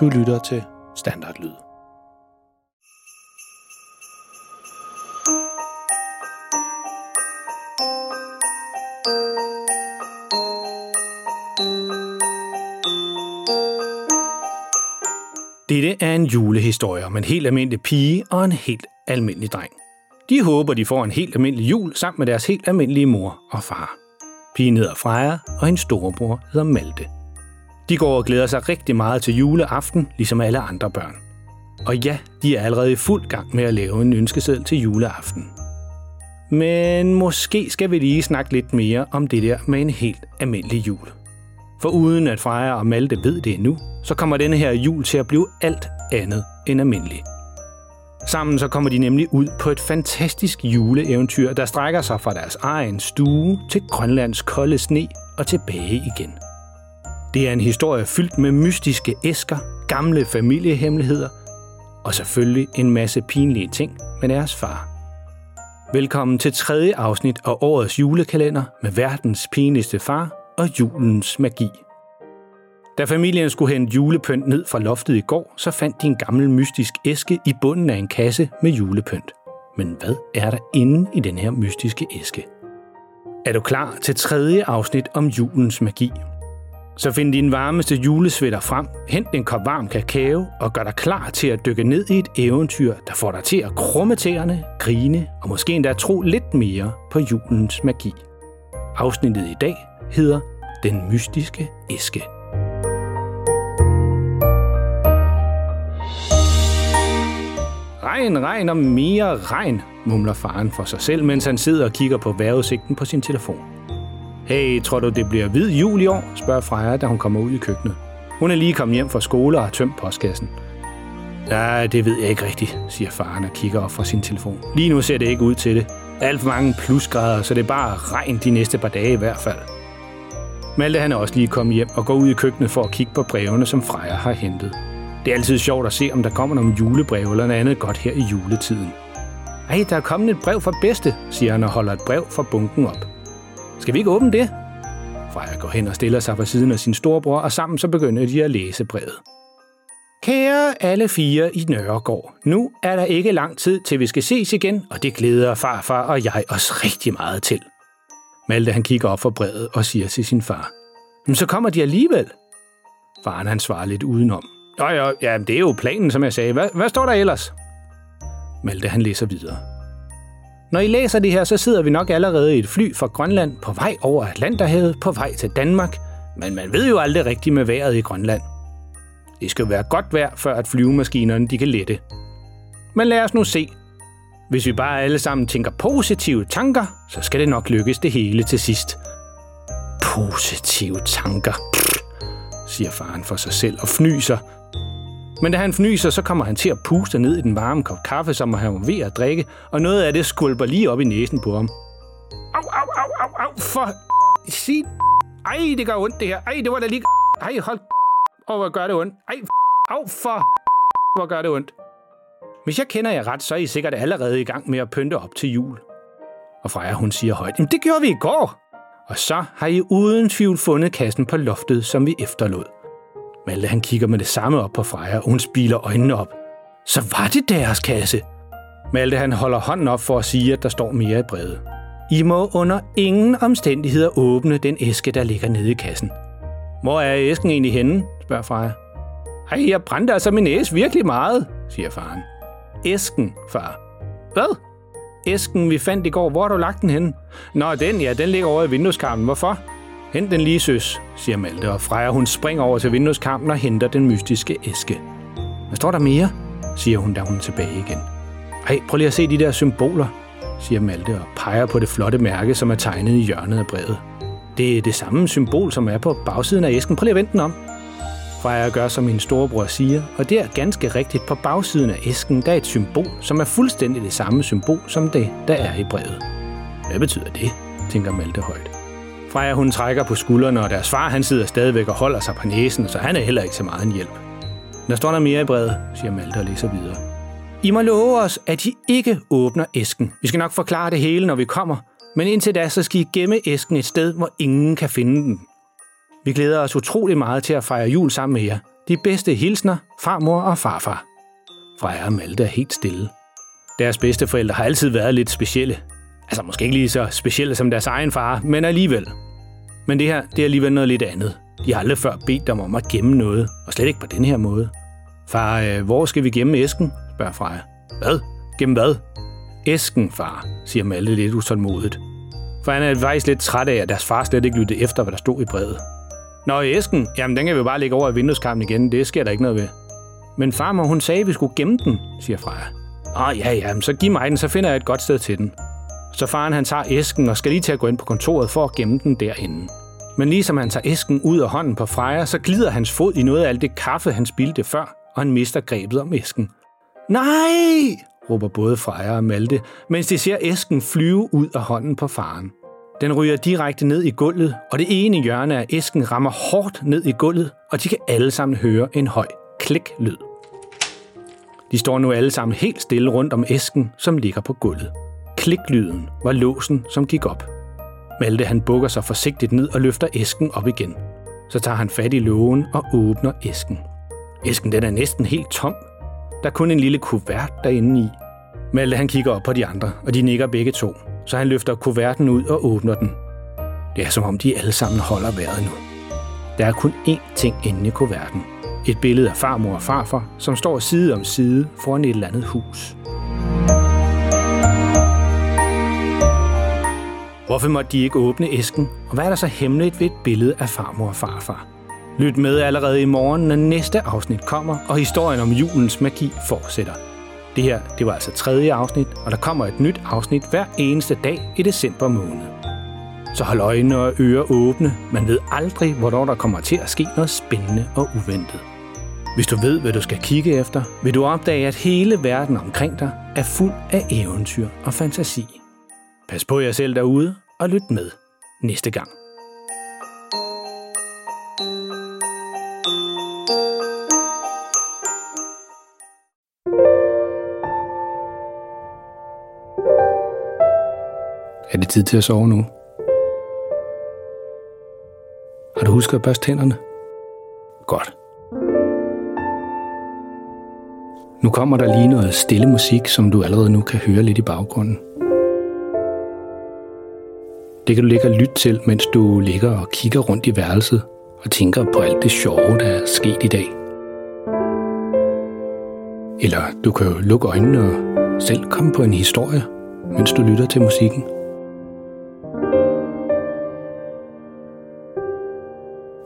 Du lytter til Standardlyd. Dette er en julehistorie om en helt almindelig pige og en helt almindelig dreng. De håber, de får en helt almindelig jul sammen med deres helt almindelige mor og far. Pigen hedder Freja, og hendes storebror hedder Malte. De går og glæder sig rigtig meget til juleaften, ligesom alle andre børn. Og ja, de er allerede i fuld gang med at lave en ønskeseddel til juleaften. Men måske skal vi lige snakke lidt mere om det der med en helt almindelig jul. For uden at Freja og Malte ved det endnu, så kommer denne her jul til at blive alt andet end almindelig. Sammen så kommer de nemlig ud på et fantastisk juleeventyr, der strækker sig fra deres egen stue til Grønlands kolde sne og tilbage igen. Det er en historie fyldt med mystiske æsker, gamle familiehemmeligheder og selvfølgelig en masse pinlige ting med deres far. Velkommen til tredje afsnit af årets julekalender med verdens pinligste far og julens magi. Da familien skulle hente julepynt ned fra loftet i går, så fandt de en gammel mystisk æske i bunden af en kasse med julepynt. Men hvad er der inde i den her mystiske æske? Er du klar til tredje afsnit om julens magi? Så find din varmeste julesvætter frem, hent en kop varm kakao og gør dig klar til at dykke ned i et eventyr, der får dig til at krumme tæerne, grine og måske endda tro lidt mere på julens magi. Afsnittet i dag hedder Den mystiske æske. Regn, regn og mere regn, mumler faren for sig selv, mens han sidder og kigger på vejrudsigten på sin telefon. Hey, tror du, det bliver hvid jul i år? spørger Freja, da hun kommer ud i køkkenet. Hun er lige kommet hjem fra skole og har tømt postkassen. Ja, det ved jeg ikke rigtigt, siger faren og kigger op fra sin telefon. Lige nu ser det ikke ud til det. Alt for mange plusgrader, så det er bare regn de næste par dage i hvert fald. Malte han er også lige kommet hjem og går ud i køkkenet for at kigge på brevene, som Freja har hentet. Det er altid sjovt at se, om der kommer nogle julebreve eller noget andet godt her i juletiden. Ej, der er kommet et brev fra bedste, siger han og holder et brev fra bunken op. Skal vi ikke åbne det? Freja går hen og stiller sig på siden af sin storebror, og sammen så begynder de at læse brevet. Kære alle fire i Nørregård, nu er der ikke lang tid til vi skal ses igen, og det glæder farfar og jeg os rigtig meget til. Malte han kigger op for brevet og siger til sin far, Men så kommer de alligevel. Faren han svarer lidt udenom. Jo, jo, ja, det er jo planen, som jeg sagde. Hvad, hvad står der ellers? Malte han læser videre. Når I læser det her, så sidder vi nok allerede i et fly fra Grønland på vej over Atlanterhavet på vej til Danmark, men man ved jo aldrig rigtigt med vejret i Grønland. Det skal jo være godt vejr, før at flyvemaskinerne de kan lette. Men lad os nu se. Hvis vi bare alle sammen tænker positive tanker, så skal det nok lykkes det hele til sidst. Positive tanker, siger faren for sig selv og fnyser, men da han fnyser, så kommer han til at puste ned i den varme kop kaffe, som han var ved at drikke, og noget af det skulper lige op i næsen på ham. Au, au, au, au, au, for... Sig... Ej, det gør ondt det her. Ej, det var da lige... Ej, hold... Åh, hvor gør det ondt. Ej, au, for... Hvor gør det ondt. Hvis jeg kender jer ret, så er I sikkert allerede i gang med at pynte op til jul. Og Freja, hun siger højt, Jamen, det gjorde vi i går. Og så har I uden tvivl fundet kassen på loftet, som vi efterlod. Malte han kigger med det samme op på Freja, og hun spiler øjnene op. Så var det deres kasse. Malte han holder hånden op for at sige, at der står mere i brevet. I må under ingen omstændigheder åbne den æske, der ligger nede i kassen. Hvor er æsken egentlig henne? spørger Freja. Ej, jeg brændte altså min næse virkelig meget, siger faren. Æsken, far. Hvad? Æsken, vi fandt i går. Hvor har du lagt den henne? Nå, den, ja, den ligger over i vindueskarmen. Hvorfor? Hent den lige, søs, siger Malte, og Freja hun springer over til vindueskampen og henter den mystiske æske. Hvad står der mere? siger hun, da hun er tilbage igen. Ej, prøv lige at se de der symboler, siger Malte og peger på det flotte mærke, som er tegnet i hjørnet af brevet. Det er det samme symbol, som er på bagsiden af æsken. Prøv lige at vente den om. Freja gør, som min storebror siger, og det er ganske rigtigt på bagsiden af æsken, der er et symbol, som er fuldstændig det samme symbol, som det, der er i brevet. Hvad betyder det, tænker Malte højt. Freja hun trækker på skuldrene, og deres far han sidder stadigvæk og holder sig på næsen, så han er heller ikke så meget en hjælp. Der står der mere i brevet, siger Malte og læser videre. I må love os, at I ikke åbner æsken. Vi skal nok forklare det hele, når vi kommer, men indtil da, så skal I gemme æsken et sted, hvor ingen kan finde den. Vi glæder os utrolig meget til at fejre jul sammen med jer. De bedste hilsner, farmor og farfar. Freja og Malte er helt stille. Deres bedsteforældre har altid været lidt specielle. Altså måske ikke lige så specielle som deres egen far, men alligevel. Men det her, det er alligevel noget lidt andet. De har aldrig før bedt dem om at gemme noget, og slet ikke på den her måde. Far, øh, hvor skal vi gemme æsken? spørger Freja. Hvad? Gemme hvad? Æsken, far, siger Malte lidt utålmodigt. For han er faktisk lidt træt af, at deres far slet ikke lyttede efter, hvad der stod i brevet. Nå, æsken, jamen den kan vi bare lægge over i vindueskarmen igen, det sker der ikke noget ved. Men farmor, hun sagde, at vi skulle gemme den, siger Freja. Åh, ja, ja, så giv mig den, så finder jeg et godt sted til den. Så faren han tager æsken og skal lige til at gå ind på kontoret for at gemme den derinde. Men ligesom han tager æsken ud af hånden på Freja, så glider hans fod i noget af alt det kaffe, han spildte før, og han mister grebet om æsken. Nej, råber både Freja og Malte, mens de ser æsken flyve ud af hånden på faren. Den ryger direkte ned i gulvet, og det ene hjørne af æsken rammer hårdt ned i gulvet, og de kan alle sammen høre en høj klik-lyd. De står nu alle sammen helt stille rundt om æsken, som ligger på gulvet. Kliklyden var låsen, som gik op. Malte han bukker sig forsigtigt ned og løfter æsken op igen. Så tager han fat i lågen og åbner æsken. Æsken den er næsten helt tom. Der er kun en lille kuvert derinde i. Malte han kigger op på de andre, og de nikker begge to. Så han løfter kuverten ud og åbner den. Det er som om de alle sammen holder vejret nu. Der er kun én ting inde i kuverten. Et billede af farmor og farfar, som står side om side foran et eller andet hus. Hvorfor måtte de ikke åbne æsken? Og hvad er der så hemmeligt ved et billede af farmor og farfar? Lyt med allerede i morgen, når næste afsnit kommer, og historien om julens magi fortsætter. Det her, det var altså tredje afsnit, og der kommer et nyt afsnit hver eneste dag i december måned. Så hold øjnene og ører åbne. Man ved aldrig, hvornår der kommer til at ske noget spændende og uventet. Hvis du ved, hvad du skal kigge efter, vil du opdage, at hele verden omkring dig er fuld af eventyr og fantasi. Pas på jer selv derude, og lyt med næste gang. Er det tid til at sove nu? Har du husket at børste tænderne? Godt. Nu kommer der lige noget stille musik, som du allerede nu kan høre lidt i baggrunden. Det kan du ligge og lytte til, mens du ligger og kigger rundt i værelset og tænker på alt det sjove, der er sket i dag. Eller du kan jo lukke øjnene og selv komme på en historie, mens du lytter til musikken.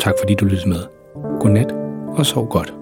Tak fordi du lyttede med. Godnat og sov godt.